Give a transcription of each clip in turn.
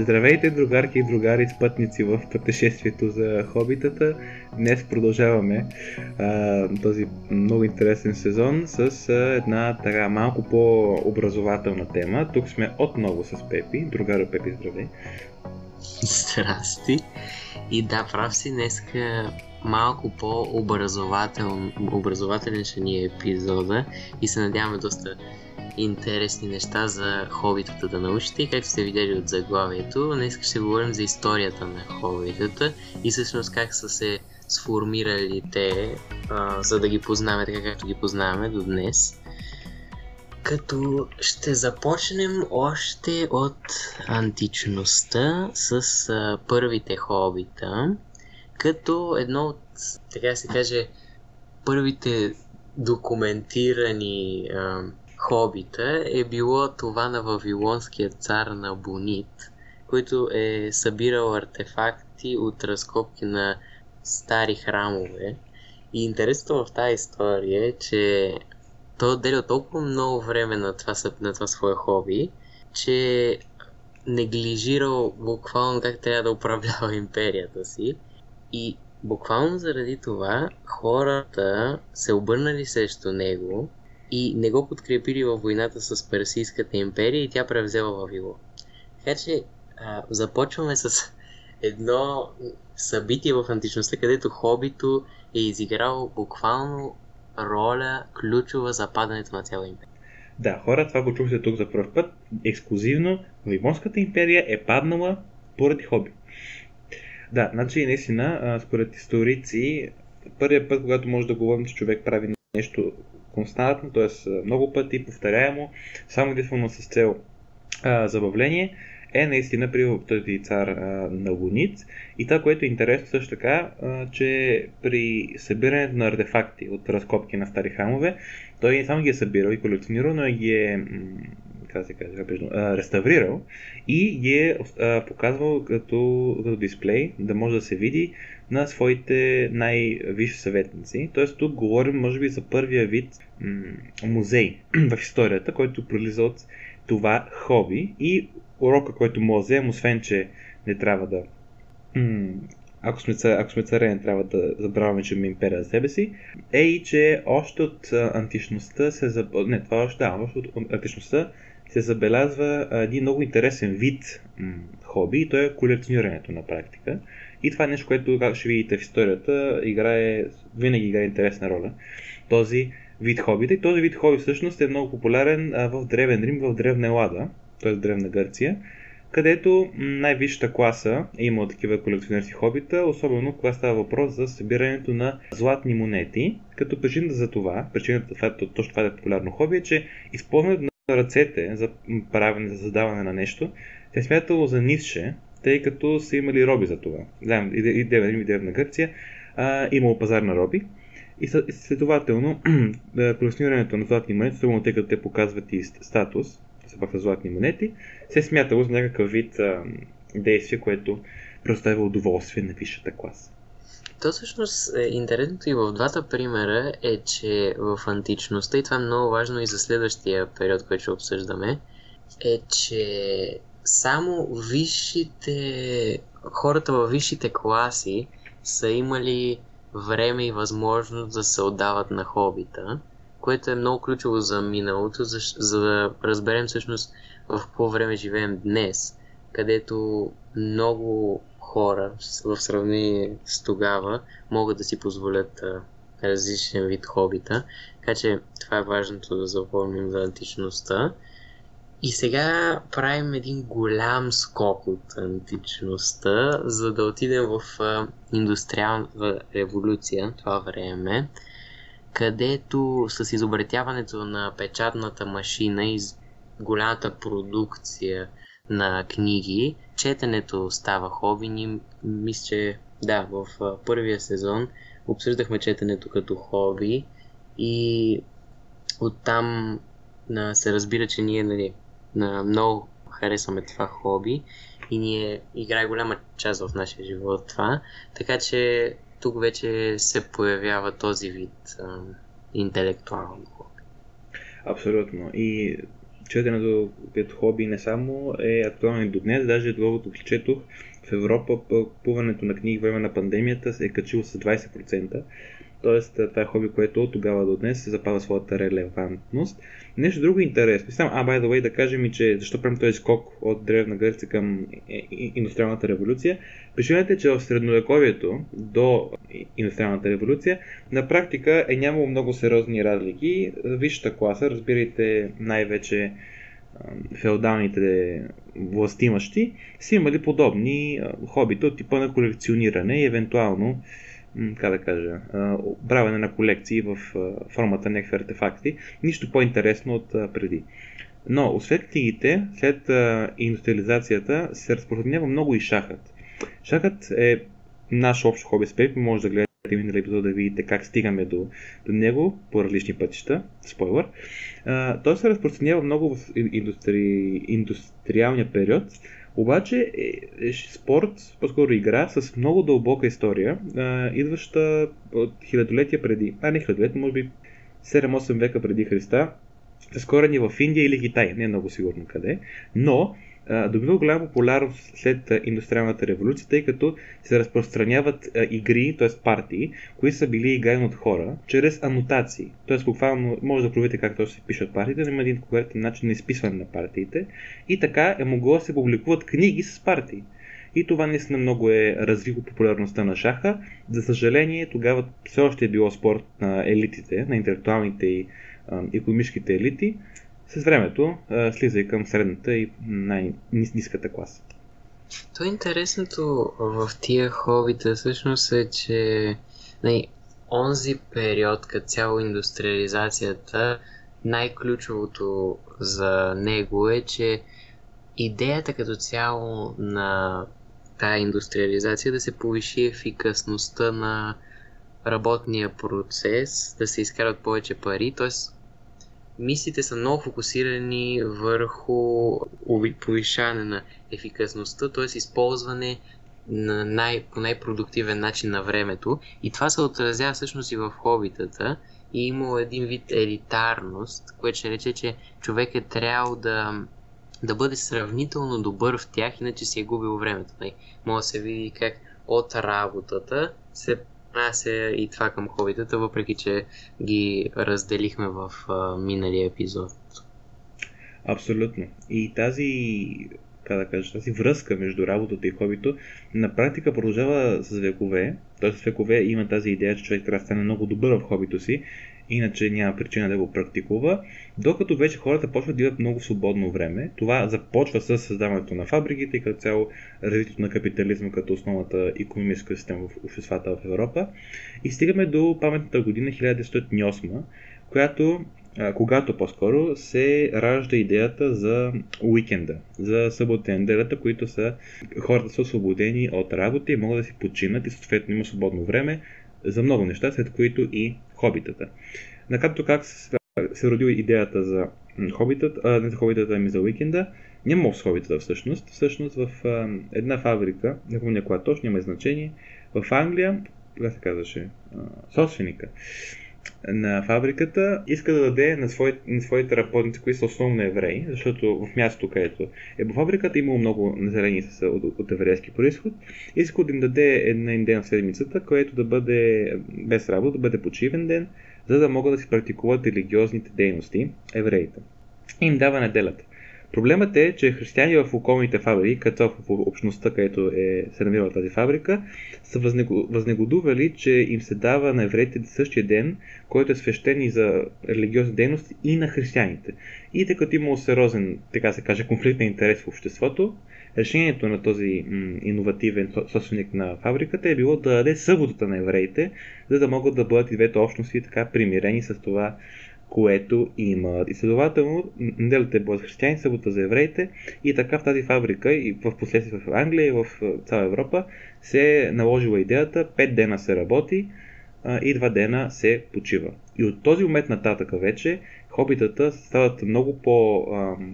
Здравейте, другарки и другари, спътници в пътешествието за хобитата. Днес продължаваме а, този много интересен сезон с а, една така малко по-образователна тема. Тук сме отново с Пепи. Другаро Пепи, здравей. Здрасти. И да, прав си, днеска малко по-образователен образователен ще ни е епизода и се надяваме доста интересни неща за хобитата да научите и както сте видели от заглавието, днес ще говорим за историята на хобитата и всъщност как са се сформирали те, а, за да ги познаваме така както ги познаваме до днес. Като ще започнем още от античността с а, първите хобита, като едно от, така се каже, първите документирани а, хобита е било това на Вавилонския цар на Бонит, който е събирал артефакти от разкопки на стари храмове. И интересното в тази история е, че той отделя толкова много време на това, на това свое хоби, че неглижирал буквално как трябва да управлява империята си. И буквално заради това хората се обърнали срещу него и не го подкрепили във войната с Персийската империя и тя превзела Вавилон. Така че а, започваме с едно събитие в античността, където хобито е изиграл буквално роля ключова за падането на цяла империя. Да, хора, това го чухте тук за първ път. Ексклюзивно, Вавилонската империя е паднала поради хоби. Да, значи наистина, според историци, първият път, когато може да говорим, че човек прави нещо константно, т.е. много пъти, повторяемо, само единствено с цел а, забавление, е наистина при този цар а, на Луниц. И това, което е интересно също така, а, че при събирането на артефакти от разкопки на стари храмове, той не само ги е събирал и колекционирал, но и ги е как се каже, а, реставрирал и ги е а, показвал като, като дисплей, да може да се види на своите най-висши съветници. Тоест тук говорим може би за първия вид м- музей в историята, който пролиза от това хоби и урока, който може вземем, освен че не трябва да м- ако сме, ако сме царе, не трябва да забравяме, че има империя за себе си, е и, че още от античността се заб... Не, това още, да, още от античността се забелязва един много интересен вид м- хоби и то е колекционирането на практика. И това е нещо, което, както ще видите в историята, играе, винаги играе интересна роля. Този вид хобита. И този вид хоби всъщност е много популярен в Древен Рим, в Древна Елада, т.е. Древна Гърция, където най-висшата класа е имала такива колекционерски хобита, особено когато става въпрос за събирането на златни монети, като причината за това, причината това, точно това е популярно хоби, е, че използването на ръцете за правене, за създаване на нещо, се е смятало за нисше, тъй като са имали роби за това. Знаем, и Древна и Древна Гърция а, имало пазар на роби. И следователно, колекционирането на златни монети, особено тъй като те показват и статус, все пак са златни монети, се е смятало за някакъв вид а, действие, което предоставя удоволствие на висшата класа. То всъщност е, интересното и в двата примера е, че в античността, и това е много важно и за следващия период, който ще обсъждаме, е, че само висшите, хората във висшите класи са имали време и възможност да се отдават на хобита, което е много ключово за миналото, за, за да разберем всъщност в какво време живеем днес, където много хора в сравнение с тогава могат да си позволят а, различен вид хобита. Така че това е важното да запомним за античността. И сега правим един голям скок от античността, за да отидем в индустриалната революция, това време, където с изобретяването на печатната машина и голямата продукция на книги, четенето става хоби. Ни, мисля, че да, в първия сезон обсъждахме четенето като хоби и оттам се разбира, че ние нали, на много харесваме това хоби и ние играе голяма част в нашия живот това. Така че тук вече се появява този вид а, интелектуално хоби. Абсолютно. И четенето като хоби не само е актуално и до днес, даже доколкото четох, в Европа купуването на книги време на пандемията е качило с 20%. Тоест, това е хоби, което от тогава до днес се запазва своята релевантност. Нещо друго интересно. Само, а, by the way, да кажем и, че защо правим този скок от Древна Гърция към индустриалната революция. Причината е, че в средновековието до индустриалната революция на практика е нямало много сериозни разлики. Висшата класа, разбирайте най-вече феодалните властимащи, са имали подобни хобита от типа на колекциониране и евентуално как да кажа, правене на колекции в формата на някакви артефакти. Нищо по-интересно от преди. Но след книгите, след индустриализацията, се разпространява много и шахът. Шахът е наш общ хоби с Пепи, може да гледате минали епизод да видите как стигаме до, до него по различни пътища. Спойлер. той се разпространява много в индустри... индустриалния период, обаче е, е спорт, по-скоро игра с много дълбока история, а, идваща от хилядолетия преди, а не хилядолетия, може би 7-8 века преди Христа, с корени в Индия или Китай, не е много сигурно къде, но добива голяма популярност след индустриалната революция, тъй като се разпространяват игри, т.е. партии, които са били играни от хора, чрез анотации. Т.е. буквално може да проверите как точно се пишат партиите, но има един конкретен начин на изписване на партиите. И така е могло да се публикуват книги с партии. И това наистина много е развило популярността на шаха. За съжаление, тогава все още е било спорт на елитите, на интелектуалните и економическите елити, с времето слиза и към средната и най-низката класа. То интересното в тия хобита всъщност е, че не, нали, онзи период, като цяло индустриализацията, най-ключовото за него е, че идеята като цяло на тая индустриализация е да се повиши ефикасността на работния процес, да се изкарат повече пари, т.е мислите са много фокусирани върху повишаване на ефикасността, т.е. използване на най, по най-продуктивен начин на времето. И това се отразява всъщност и в хобитата. И имало един вид елитарност, което ще рече, че човек е трябвало да, да бъде сравнително добър в тях, иначе си е губил времето. Може да се види как от работата се отнася и това към хобитата, въпреки че ги разделихме в а, миналия епизод. Абсолютно. И тази как да кажа, тази връзка между работата и хобито на практика продължава с векове. Тоест с векове има тази идея, че човек трябва да стане много добър в хобито си иначе няма причина да го практикува, докато вече хората почват да имат много свободно време. Това започва с създаването на фабриките и като цяло развитието на капитализма като основната економическа система в обществата в Европа. И стигаме до паметната година 1908, която когато по-скоро се ражда идеята за уикенда, за събота които са хората са освободени от работа и могат да си починат и съответно има свободно време за много неща, след които и хобитата. Накратко как се родила идеята за хобитата, а, не за хобитата, ами за уикенда. Няма с хобитата всъщност. Всъщност в а, една фабрика, не помня коя точно, няма значение, в Англия, как се казваше, а, собственика на фабриката иска да даде на, свои, на своите работници, които са основно евреи, защото в мястото, където е по фабриката, имало много населени с, от, от еврейски происход, иска да им даде един ден в седмицата, което да бъде без работа, да бъде почивен ден, за да могат да си практикуват религиозните дейности, евреите. И им дава неделята. Проблемът е, че християни в околните фабрики, като в общността, където е, се намирала тази фабрика, са възнегодували, че им се дава на евреите същия ден, който е свещен и за религиозна дейност и на християните. И тъй като имало сериозен, така се каже, конфликт на интерес в обществото, решението на този м- иновативен собственик на фабриката е било да даде съботата на евреите, за да могат да бъдат и двете общности така примирени с това което имат. И следователно, неделята е за християни, събота за евреите и така в тази фабрика и в последствие в Англия и в цяла Европа се е наложила идеята 5 дена се работи и 2 дена се почива. И от този момент нататък вече хобитата стават много по,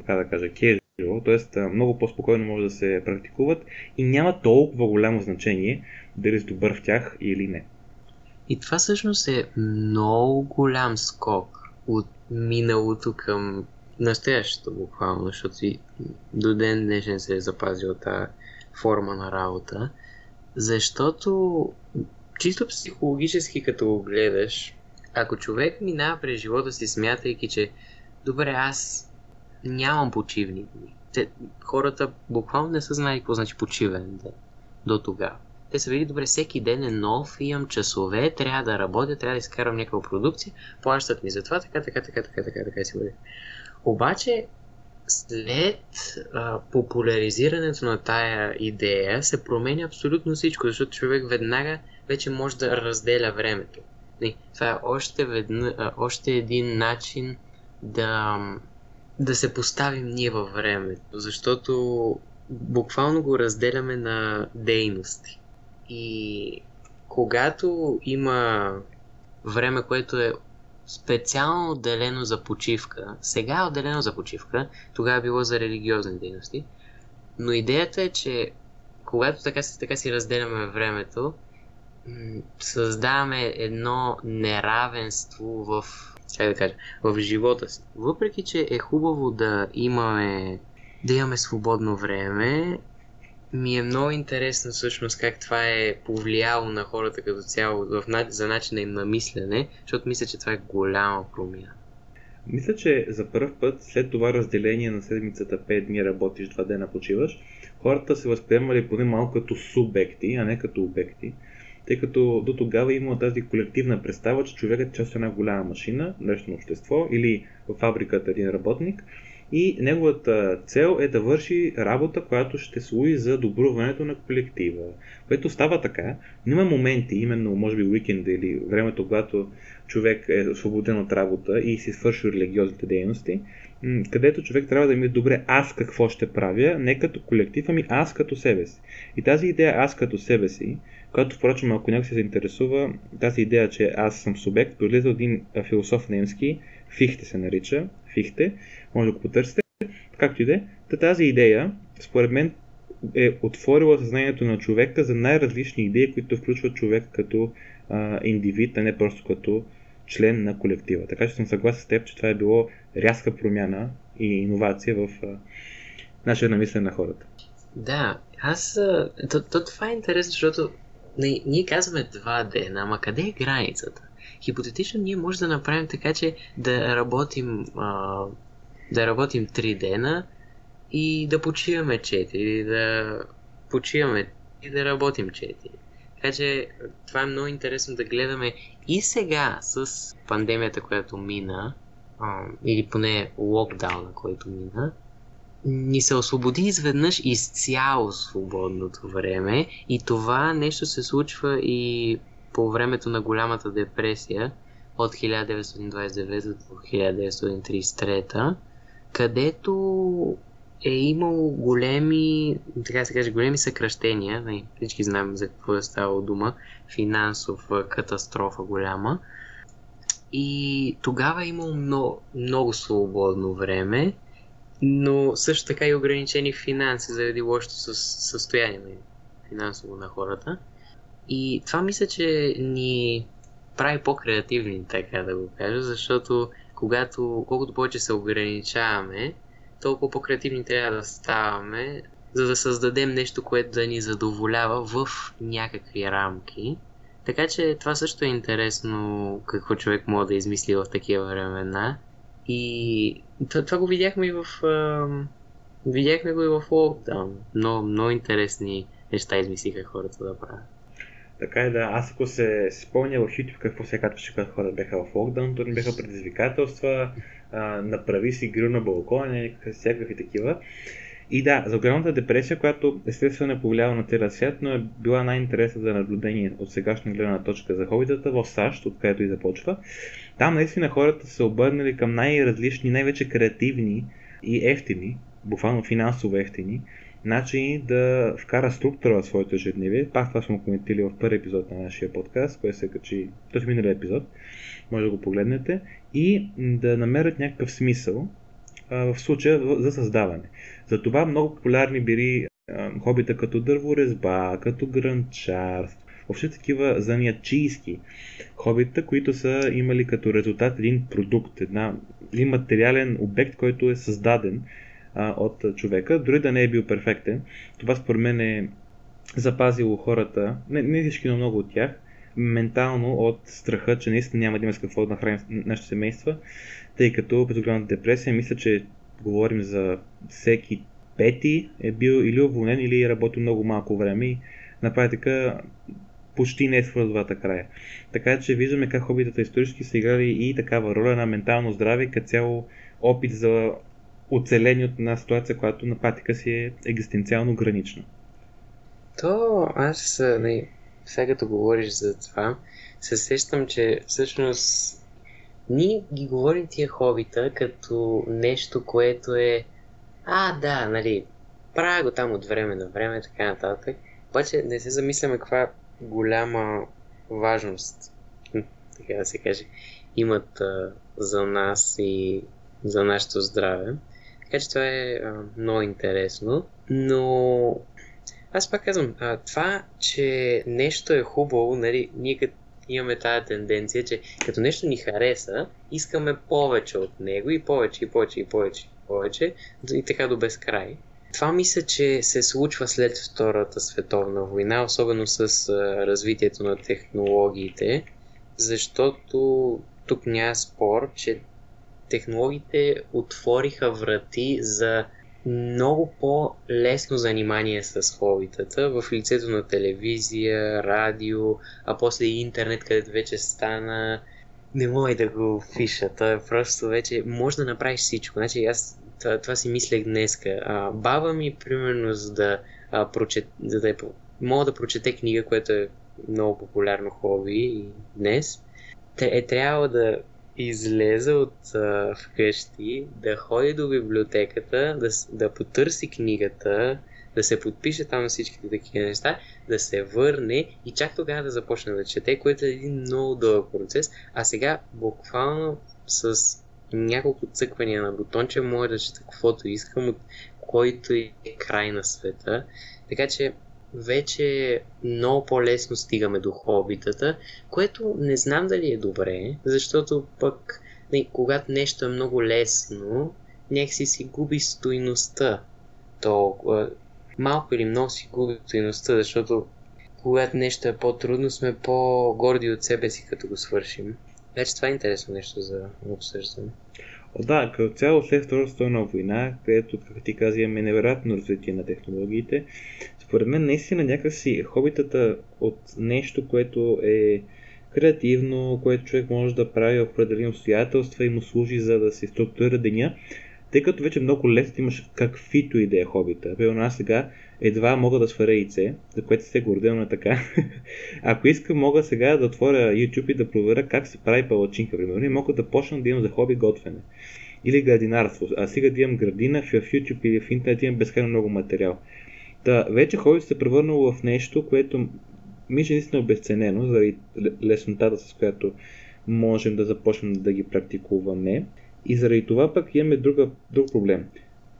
как да кажа, casual, т.е. много по-спокойно може да се практикуват и няма толкова голямо значение дали си добър в тях или не. И това всъщност е много голям скок от миналото към настоящето буквално, защото и до ден днешен се е запазил тази форма на работа, защото чисто психологически като го гледаш, ако човек минава през живота си смятайки, че добре, аз нямам почивни дни. Те, хората буквално не са знали какво значи почивен ден до тогава. Те са види, добре, всеки ден е нов, имам часове, трябва да работя, трябва да изкарам някаква продукция, плащат ми за това, така, така, така, така, така, така си бъде. Обаче, след а, популяризирането на тая идея се променя абсолютно всичко, защото човек веднага вече може да разделя времето. Не, това е още, ведна, още един начин да, да се поставим ние във времето, защото буквално го разделяме на дейности. И когато има време, което е специално отделено за почивка, сега е отделено за почивка, тогава е било за религиозни дейности, но идеята е, че когато така, така си разделяме времето, създаваме едно неравенство в, как да кажа, в живота си. Въпреки, че е хубаво да имаме, да имаме свободно време, ми е много интересно всъщност как това е повлияло на хората като цяло в, за начина им на мислене, защото мисля, че това е голяма промяна. Мисля, че за първ път след това разделение на седмицата 5 дни работиш, 2 дена почиваш, хората се възприемали поне малко като субекти, а не като обекти тъй като до тогава има тази колективна представа, че човекът е част от една голяма машина, нещо общество или в фабриката един работник и неговата цел е да върши работа, която ще служи за добруването на колектива. Което става така, но има моменти, именно може би уикенда или времето, когато човек е освободен от работа и си свърши религиозните дейности, където човек трябва да ми добре аз какво ще правя, не като колектив, ами аз като себе си. И тази идея аз като себе си който, впрочем, ако някой се заинтересува, тази идея, че аз съм субект, от един философ немски, Фихте се нарича, Фихте, може да го потърсите, както и да е. Тази идея, според мен, е отворила съзнанието на човека за най-различни идеи, които включват човек като а, индивид, а не просто като член на колектива. Така че съм съгласен с теб, че това е било рязка промяна и иновация в а, нашия намислене на хората. Да, аз... То, то, това е интересно, защото не, ние казваме два дена, ама къде е границата? Хипотетично ние може да направим така, че да работим, а, да работим три дена и да почиваме четири, да почиваме и да работим четири. Така че това е много интересно да гледаме и сега с пандемията, която мина, или поне локдауна, който мина, ни се освободи изведнъж изцяло свободното време и това нещо се случва и по времето на голямата депресия от 1929 до 1933, където е имало големи, така се каже, големи съкръщения, не, всички знаем за какво е ставало дума, финансова катастрофа голяма. И тогава е имало много, много свободно време но също така и ограничени финанси заради лошото състояние на финансово на хората. И това мисля, че ни прави по-креативни, така да го кажа, защото когато, колкото повече се ограничаваме, толкова по-креативни трябва да ставаме, за да създадем нещо, което да ни задоволява в някакви рамки. Така че това също е интересно какво човек може да измисли в такива времена. И това, това го видяхме и в... Видяхме го и в Lockdown. Много, много интересни неща измислиха хората да правят. Така е, да. Аз ако се спомня в YouTube какво се казваше, когато хората бяха в локдаун, то не бяха предизвикателства, а, направи си грил на балкона, всякакви такива. И да, за огромната депресия, която естествено е повлияла на целия свят, но е била най-интересна за наблюдение от сегашна гледна точка за хобитата в САЩ, откъдето и започва. Там наистина хората са обърнали към най-различни, най-вече креативни и ефтини, буквално финансово ефтини, начини да вкара структура в своето ежедневие. Пак това сме коментирали в първи епизод на нашия подкаст, който се качи, този миналия епизод, може да го погледнете, и да намерят някакъв смисъл а, в случая за създаване. Затова много популярни били а, хобита като дърворезба, като гранчарство, въобще такива заниячийски хобита, които са имали като резултат един продукт, една един материален обект, който е създаден а, от човека, дори да не е бил перфектен. Това според мен е запазило хората, не, не всички, но много от тях, ментално от страха, че наистина няма да има с какво да нахраним нашите семейства, тъй като през депресия, мисля, че говорим за всеки пети е бил или уволнен, или е работил много малко време и на практика почти не е свързва двата края. Така че виждаме как хобитата исторически са играли и такава роля на ментално здраве, като цяло опит за оцеление от една ситуация, която на практика си е екзистенциално гранична. То аз, не, сега като говориш за това, се сещам, че всъщност ние ги говорим тия хобита като нещо, което е а, да, нали, правя го там от време на време, така нататък. Обаче не се замисляме каква голяма важност, така да се каже, имат а, за нас и за нашето здраве. Така че това е а, много интересно. Но аз пак казвам, а, това, че нещо е хубаво, нали, ние като имаме тази тенденция, че като нещо ни хареса, искаме повече от него и повече, и повече, и повече, и повече, и така до безкрай. Това мисля, че се случва след Втората световна война, особено с развитието на технологиите, защото тук няма спор, че технологиите отвориха врати за много по-лесно занимание с хобитата в лицето на телевизия, радио, а после и интернет, където вече стана не мога да го фиша, то е просто вече може да направиш всичко. Значи аз това, това си мислех днеска. А, баба ми, примерно, за да, а, прочет, за да е, мога да прочете книга, което е много популярно хоби и днес, е трябвало да излезе от а, вкъщи, да ходи до библиотеката, да, да потърси книгата, да се подпише там всичките такива неща, да се върне и чак тогава да започне да чете, което е един много дълъг процес. А сега буквално с няколко цъквания на бутонче може да чета каквото искам от който е край на света. Така че вече много по-лесно стигаме до хобитата, което не знам дали е добре, защото пък не, когато нещо е много лесно, някакси си губи стойността. То малко или много си губи стойността, защото когато нещо е по-трудно, сме по-горди от себе си, като го свършим. Вече това е интересно нещо за обсъждане. О, да, като цяло след Втората световна война, където, как ти каза, имаме невероятно развитие на технологиите, според мен наистина някакси хобитата от нещо, което е креативно, което човек може да прави определени обстоятелства и му служи за да се структурира деня, тъй като вече много лесно имаш каквито и да е хобита. Примерно аз сега едва мога да сваря яйце, за което се гордел на така. Ако искам, мога сега да отворя YouTube и да проверя как се прави палачинка, примерно, и мога да почна да имам за хоби готвене. Или градинарство. А сега да имам градина в YouTube или в интернет имам безкрайно много материал. Та, вече хобито се превърнало в нещо, което мисля наистина е обесценено, заради леснотата, с която можем да започнем да ги практикуваме. И заради това пък имаме друга, друг проблем.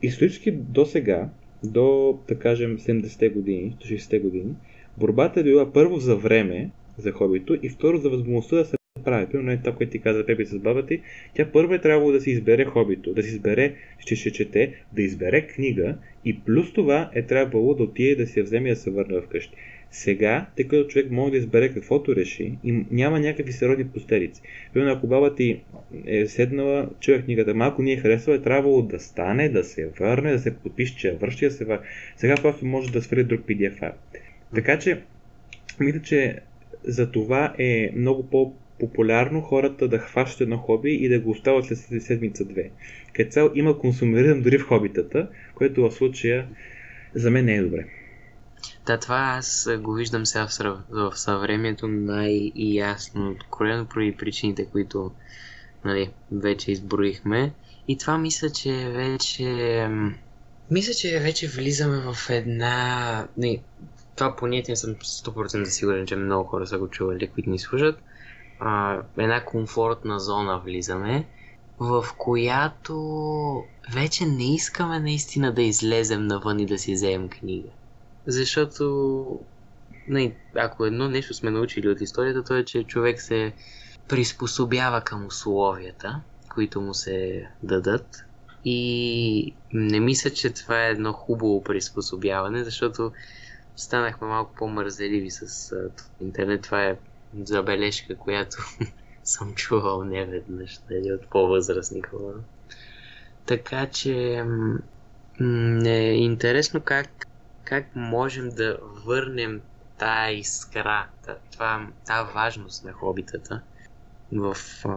Исторически до сега, до, да кажем, 70-те години, 60-те години, борбата е била първо за време, за хобито, и второ за възможността да се прави. Примерно е това, което ти каза Пепи с баба ти, тя първо е трябвало да си избере хобито, да си избере, ще ще чете, да избере книга и плюс това е трябвало да отиде да си я вземе и да се върне вкъщи. Сега, тъй като човек може да избере каквото реши и няма някакви сериозни последици. Примерно, ако баба ти е седнала, чуя книгата, малко ни е харесала, е трябвало да стане, да се върне, да се подпише, че я върши, да се върне. Сега просто може да свали друг PDF. Така че, мисля, че за това е много по популярно хората да хващат едно хоби и да го оставят след седмица-две. Като цел има консумиран дори в хобитата, което в случая за мен не е добре. Да, това аз го виждам сега в, съв... в съвремието най-ясно, откровено поради причините, които нали, вече изброихме. И това мисля, че вече... Мисля, че вече влизаме в една... Не, това понятие съм 100% сигурен, че много хора са го чували, които ни слушат. А, една комфортна зона влизаме, в която вече не искаме наистина да излезем навън и да си вземем книга. Защото ако едно нещо сме научили от историята, то е, че човек се приспособява към условията, които му се дадат. И не мисля, че това е едно хубаво приспособяване, защото станахме малко по-мързеливи с интернет. Това е забележка, която съм чувал неведнъж нали, от по-възрастни хора. Така че е интересно как, как можем да върнем тая искра, това, тая важност на хобитата в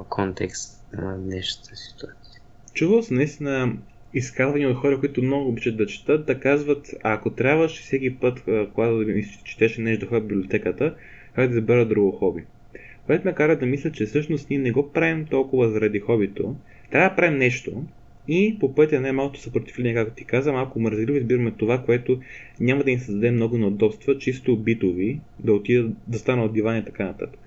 контекст на днешната ситуация. Чувал съм наистина изказвания от хора, които много обичат да четат, да казват, ако трябваше всеки път, когато четеш нещо в библиотеката, как да избера друго хоби. Което ме кара да мисля, че всъщност ние не го правим толкова заради хобито. Трябва да правим нещо и по пътя не малко съпротивление, както ти каза, малко мързеливо избираме това, което няма да ни създаде много неудобства, чисто битови, да отидат да стана от диван и така нататък.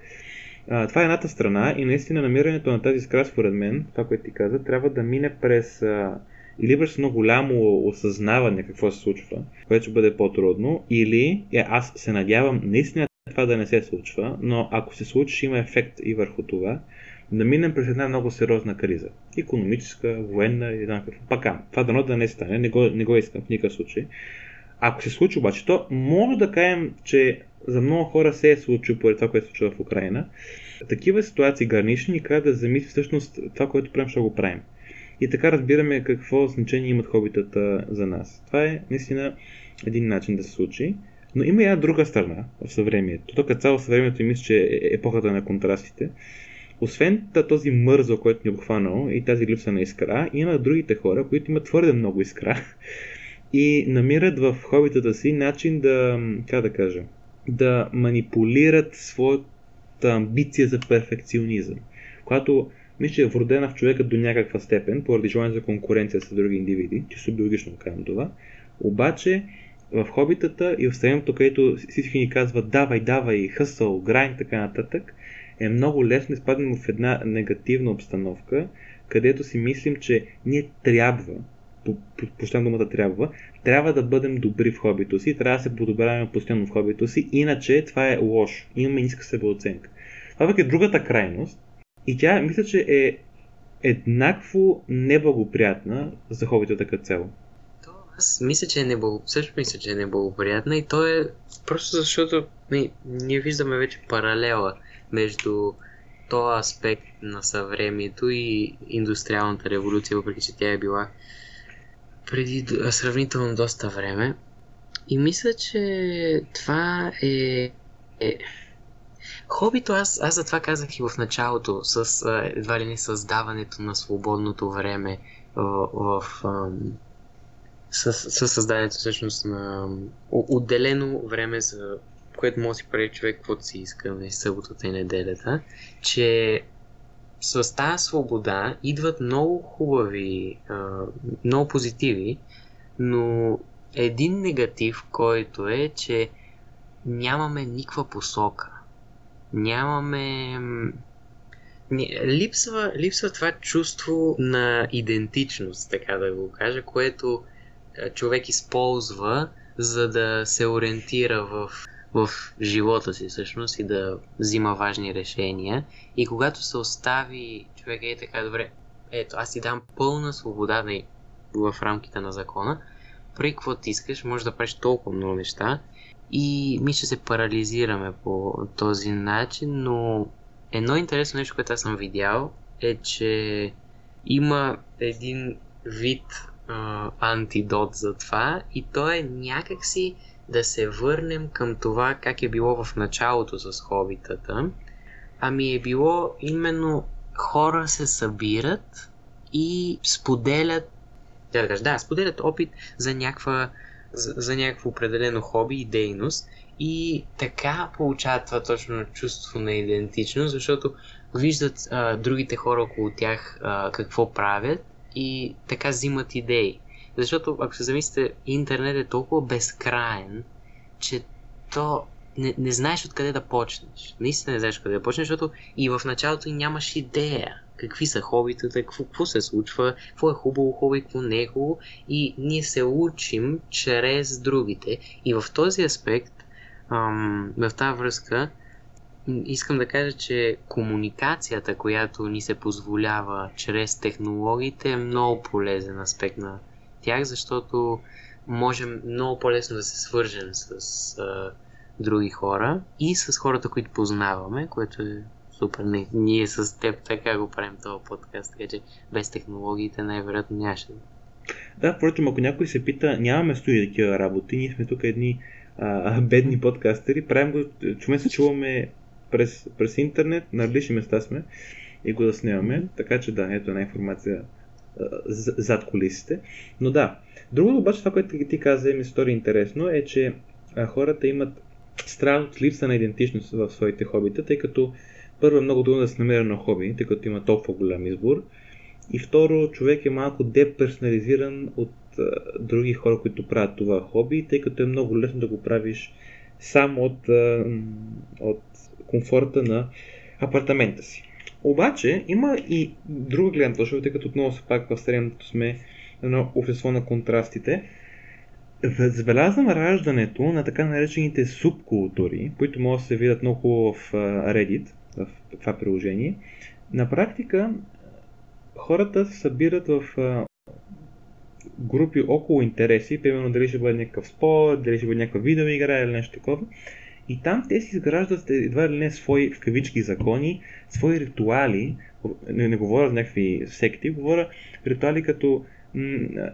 А, това е едната страна и наистина намирането на тази скра, според мен, това, което ти каза, трябва да мине през а, или през много голямо осъзнаване какво се случва, което ще бъде по-трудно, или е, аз се надявам наистина това да не се случва, но ако се случи, ще има ефект и върху това, да минем през една много сериозна криза. Економическа, военна и еднакъв. Пака, това дано да не стане, не го, не го искам в никакъв случай. Ако се случи обаче, то може да кажем, че за много хора се е случило поради това, което се случва в Украина. Такива ситуации гарнични ни да замисли всъщност това, което правим, ще го правим. И така разбираме какво значение имат хобитата за нас. Това е наистина един начин да се случи. Но има и една друга страна в съвремието. Тук цяло съвремието и мисля, че е епохата на контрастите. Освен този мързо, който ни е обхванал и тази липса на искра, има другите хора, които имат твърде много искра и намират в хобитата си начин да, как да кажа, да манипулират своята амбиция за перфекционизъм, която мисля, че е вродена в човека до някаква степен, поради желание за конкуренция с други индивиди, чисто биологично казвам това, обаче в хобитата и в страното, където всички ни казват давай, давай, хъсъл, грайн, така нататък, е много лесно изпаднем в една негативна обстановка, където си мислим, че ние трябва, почтам думата трябва, трябва да бъдем добри в хобито си, трябва да се подобряваме постоянно в хобито си, иначе това е лошо. Имаме ниска себеоценка. Това е другата крайност и тя мисля, че е еднакво неблагоприятна за хобитата като цяло. Аз мисля, че е неблаго... също мисля, че е неблагоприятна и то е просто защото ми, ние виждаме вече паралела между този аспект на съвремието и индустриалната революция, въпреки че тя е била преди сравнително доста време. И мисля, че това е... е... Хобито, аз, аз затова казах и в началото, с едва ли не създаването на свободното време в, в, в с, с създанието всъщност на отделено време за което може да си прави човек каквото си иска на нали, съботата и неделята, че с тази свобода идват много хубави, много позитиви, но един негатив, който е, че нямаме никаква посока. Нямаме... Липсва, липсва това чувство на идентичност, така да го кажа, което човек използва, за да се ориентира в в живота си всъщност и да взима важни решения. И когато се остави човек е така, добре, ето, аз ти дам пълна свобода да в рамките на закона, при какво ти искаш, може да правиш толкова много неща и ми ще се парализираме по този начин, но едно интересно нещо, което аз съм видял е, че има един вид антидот за това и то е някакси да се върнем към това как е било в началото с хобитата. Ами е било именно хора се събират и споделят да, да, да, споделят опит за, някаква, за, за някакво определено хоби и дейност и така получават това точно чувство на идентичност, защото виждат а, другите хора около тях а, какво правят и така взимат идеи. Защото, ако се замислите, интернет е толкова безкраен, че то не, не знаеш откъде да почнеш. Наистина не знаеш откъде да почнеш, защото и в началото нямаш идея какви са хобитата, какво, какво се случва, какво е хубаво хоби, какво не е хубаво и ние се учим чрез другите. И в този аспект, ам, в тази връзка, искам да кажа, че комуникацията, която ни се позволява чрез технологиите е много полезен аспект на тях, защото можем много по-лесно да се свържем с а, други хора и с хората, които познаваме, което е супер. Не, ние с теб така го правим този подкаст, така че без технологиите най-вероятно нямаше да, впрочем, ако някой се пита, нямаме студия такива работи, ние сме тук едни а, бедни подкастери, правим го, чуме се чуваме през, през интернет, на различни места сме и го да снимаме, така че да, ето една информация зад колисите. Но да, другото обаче, това, което ти каза и ми стори интересно, е, че хората имат страх от липса на идентичност в своите хобита, тъй като първо е много трудно да се намери на хоби, тъй като има толкова голям избор. И второ, човек е малко деперсонализиран от а, други хора, които правят това хоби, тъй като е много лесно да го правиш само от, а, от комфорта на апартамента си. Обаче има и друга гледна точка, тъй като отново се пак в средното сме на общество на контрастите. Забелязвам раждането на така наречените субкултури, които могат да се видят много в Reddit, в това приложение. На практика хората се събират в групи около интереси, примерно дали ще бъде някакъв спорт, дали ще бъде някаква видеоигра или нещо такова. И там те си изграждат едва ли не свои в кавички закони, свои ритуали, не, не говоря за някакви секти, говоря ритуали като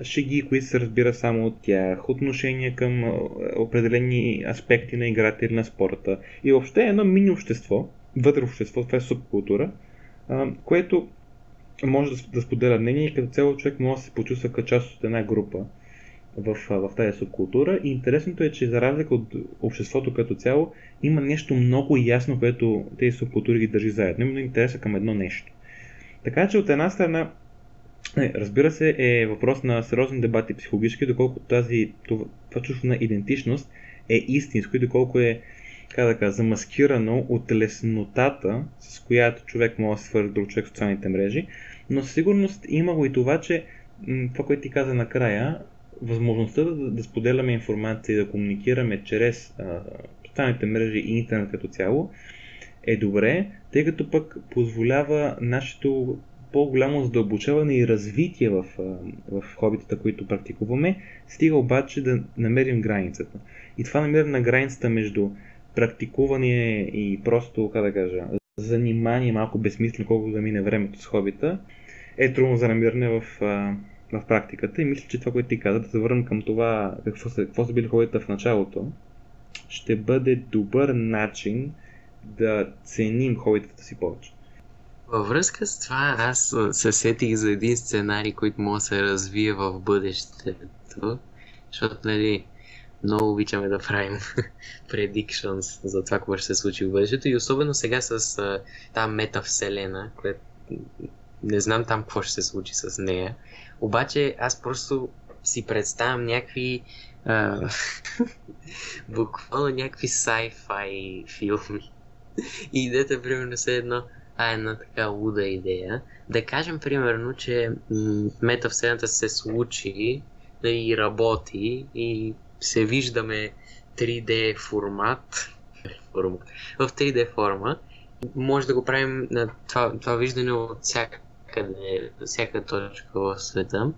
шеги, които се разбира само от тях, отношения към определени аспекти на играта или на спорта. И въобще едно мини общество, вътре общество, това е субкултура, което може да, да споделя мнение и като цяло човек може да се почувства като част от една група в, в тази субкултура. И интересното е, че за разлика от обществото като цяло, има нещо много ясно, което тези субкултури ги държи заедно. Именно интереса към едно нещо. Така че от една страна, е, разбира се, е въпрос на сериозни дебати психологически, доколко тази, това, това чувство на идентичност е истинско и доколко е как да кажа, замаскирано от леснотата, с която човек може да свърши друг човек в социалните мрежи, но сигурност има го и това, че това, което ти каза накрая, възможността да, да споделяме информация и да комуникираме чрез а, социалните мрежи и интернет като цяло е добре, тъй като пък позволява нашето по-голямо задълбочаване и развитие в, в хобитата, които практикуваме, стига обаче да намерим границата. И това намиране на границата между практикуване и просто, как да кажа, занимание малко безсмислено, колко да мине времето с хобита, е трудно за намиране в, в практиката. И мисля, че това, което ти каза, да се върнем към това какво са, какво са били хобита в началото, ще бъде добър начин да ценим хобитата си повече. Във връзка с това, аз се сетих за един сценарий, който може да се развие в бъдещето, защото, нали, много обичаме да правим predictions за това, какво ще се случи в бъдещето и особено сега с тази метавселена, която не знам там какво ще се случи с нея. Обаче аз просто си представям някакви а, буквално някакви sci-fi филми. И идеята примерно се едно, а една така луда идея. Да кажем примерно, че м- метавселената се случи да и работи и се виждаме 3D формат, в 3D форма, може да го правим на това, това виждане от всякъде, всяка точка в света.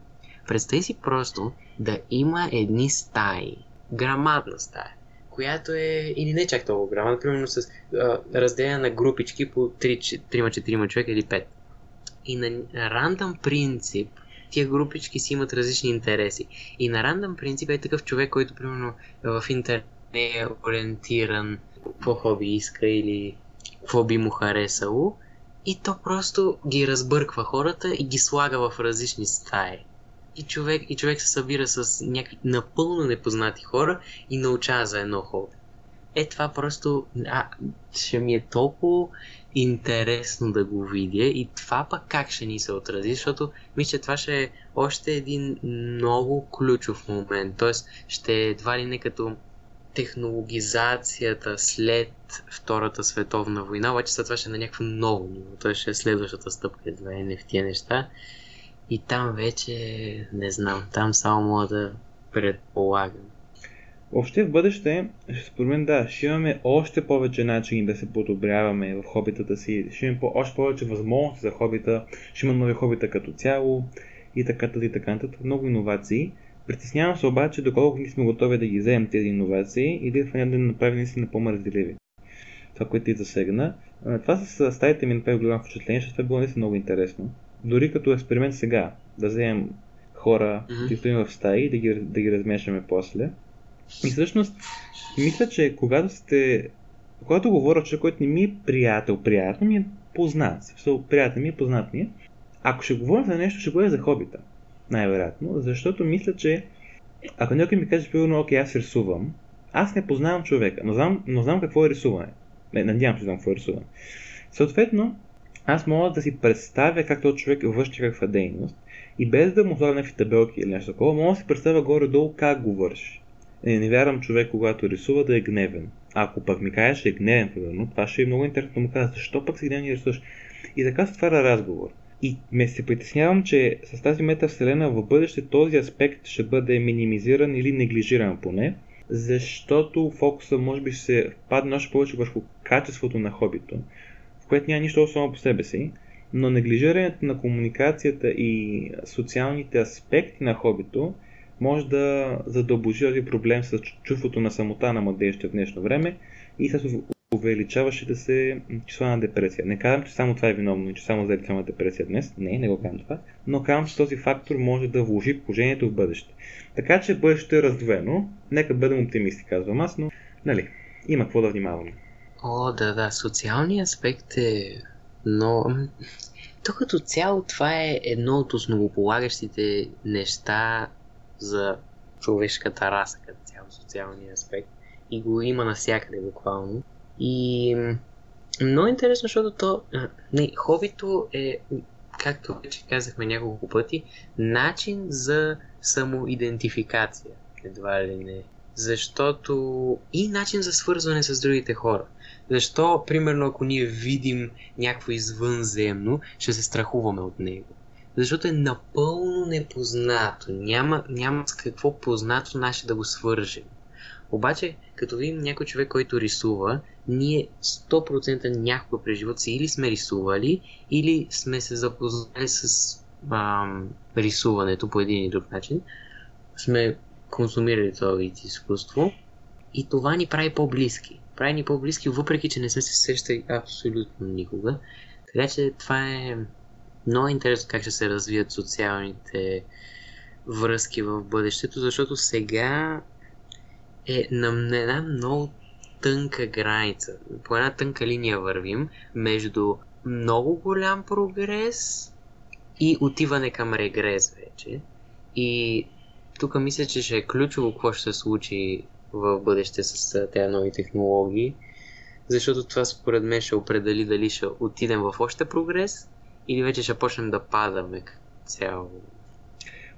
Представи си просто да има едни стаи, грамадна стая, която е, или не чак толкова грамадна, примерно с а, разделена на групички по 3-4 човека или 5. И на рандъм принцип тия групички си имат различни интереси. И на рандъм принцип е такъв човек, който примерно в интернет е ориентиран какво хоби иска или какво би му харесало. И то просто ги разбърква хората и ги слага в различни стаи. И човек, и човек се събира с някакви напълно непознати хора и научава за едно хоби. Е, това просто а, ще ми е толкова интересно да го видя и това пък как ще ни се отрази, защото мисля, че това ще е още един много ключов момент. Тоест, ще едва ли не като технологизацията след Втората световна война, обаче след това ще е на някакво ново ниво. Той ще е следващата стъпка, в тия неща. И там вече, не знам, там само мога да предполагам. Въобще в бъдеще, според мен да, ще имаме още повече начини да се подобряваме в хобитата си, ще имаме по- още повече възможности за хобита, ще има нови хобита като цяло и така и така нататък, много иновации. Притеснявам се обаче доколко ние сме готови да ги вземем тези иновации и да, да направим наистина по-мързеливи. Това, което ти засегна. Това с стаите ми направи голямо впечатление, защото това е било наистина много интересно. Дори като експеримент сега, да вземем хора, Мгм. които стоим в стаи и да ги, да ги размешаме после. И всъщност, мисля, че когато сте... Когато говоря човек, който не ми е приятел, приятел ми е познат. Смисъл, приятел ми е познат ми е. Ако ще говоря за нещо, ще говоря за хобита. Най-вероятно. Защото мисля, че ако някой ми каже, примерно, окей, аз рисувам, аз не познавам човека, но знам, но знам какво е рисуване. Не, надявам се, знам какво е рисуване. Съответно, аз мога да си представя как този човек върши каква дейност и без да му слагам някакви табелки или нещо такова, мога да си представя горе-долу как го върши. Не, не вярвам човек, когато рисува да е гневен. Ако пък ми кажеш, е гневен, примерно, това ще е много интересно да му кажа, защо пък си гневен и рисуваш. И така се отваря разговор. И ме се притеснявам, че с тази метавселена в бъдеще този аспект ще бъде минимизиран или неглижиран поне, защото фокуса може би ще се падне още повече върху качеството на хобито, в което няма нищо само по себе си, но неглижирането на комуникацията и социалните аспекти на хобито може да задълбочи този проблем с чувството на самота на младежите в днешно време и с увеличаващите се числа на депресия. Не казвам, че само това е виновно и че само заради има депресия днес. Не, не го казвам това. Но казвам, че този фактор може да вложи положението в бъдеще. Така че бъдещето е раздвоено. Нека бъдем оптимисти, казвам аз, но нали, има какво да внимаваме. О, да, да, социалният аспект е но То като цяло това е едно от основополагащите неща за човешката раса като цяло, социалния аспект. И го има навсякъде буквално. И много интересно, защото то... Не, хобито е, както вече казахме няколко пъти, начин за самоидентификация. Едва ли не. Защото и начин за свързване с другите хора. Защо, примерно, ако ние видим някакво извънземно, ще се страхуваме от него? Защото е напълно непознато. Няма, няма с какво познато наше да го свържем. Обаче, като видим някой човек, който рисува, ние 100% някога през живота си или сме рисували, или сме се запознали с ам, рисуването по един или друг начин. Сме консумирали това вид изкуство. И това ни прави по-близки. Прави ни по-близки, въпреки че не сме се срещали абсолютно никога. Така че това е много интересно как ще се развият социалните връзки в бъдещето, защото сега е на една много тънка граница. По една тънка линия вървим между много голям прогрес и отиване към регрес вече. И тук мисля, че ще е ключово какво ще се случи в бъдеще с тези нови технологии, защото това според мен ще определи дали ще отидем в още прогрес или вече ще почнем да падаме цяло.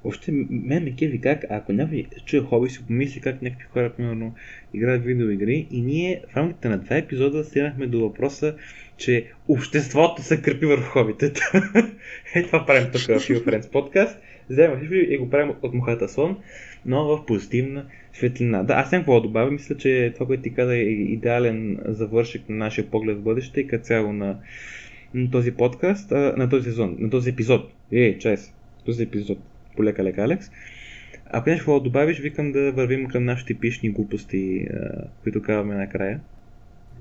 Въобще, мен ме кеви как, ако някой чуе хоби, си помисли как някакви хора, примерно, играят видеоигри и ние в рамките на два епизода стигнахме до въпроса, че обществото се крепи върху хобитата. е, това правим тук в Feel Friends подкаст. Вземем и го правим от мухата сон, но в позитивна светлина. Да, аз нямам какво добавя. Мисля, че това, което ти каза е идеален завършик на нашия поглед в бъдеще и като цяло на, на този подкаст, на този сезон, на този епизод. Ей, чай този епизод. Полека лека Алекс. Ако нещо какво да добавиш, викам да вървим към нашите пишни глупости, които казваме накрая.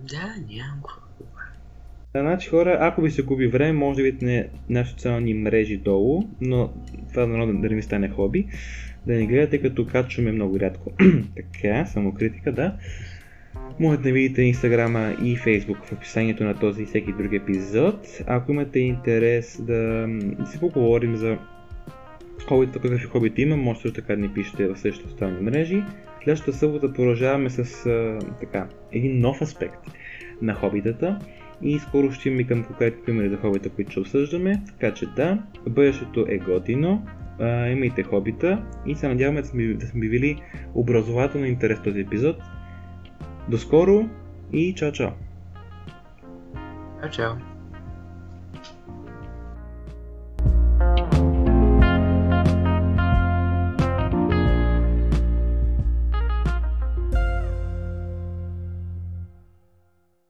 Да, нямам какво. Значи хора, ако ви се губи време, може да видите нашите социални мрежи долу, но това да, да не ми стане хоби. Да не гледате, като качваме много рядко. така, самокритика, да. Може да видите инстаграма и фейсбук в описанието на този и всеки друг епизод. Ако имате интерес да, да си поговорим за хобита, какви хобити има, може също така да ни пишете в същите социални мрежи. Следващата събота продължаваме с а, така, един нов аспект на хобитата и скоро ще имаме към конкретни примери за хобита, които ще обсъждаме. Така че да, бъдещето е готино, имайте хобита и се надяваме да сме, да сме били образователно интерес този епизод. До скоро и чао чао! Чао, чао.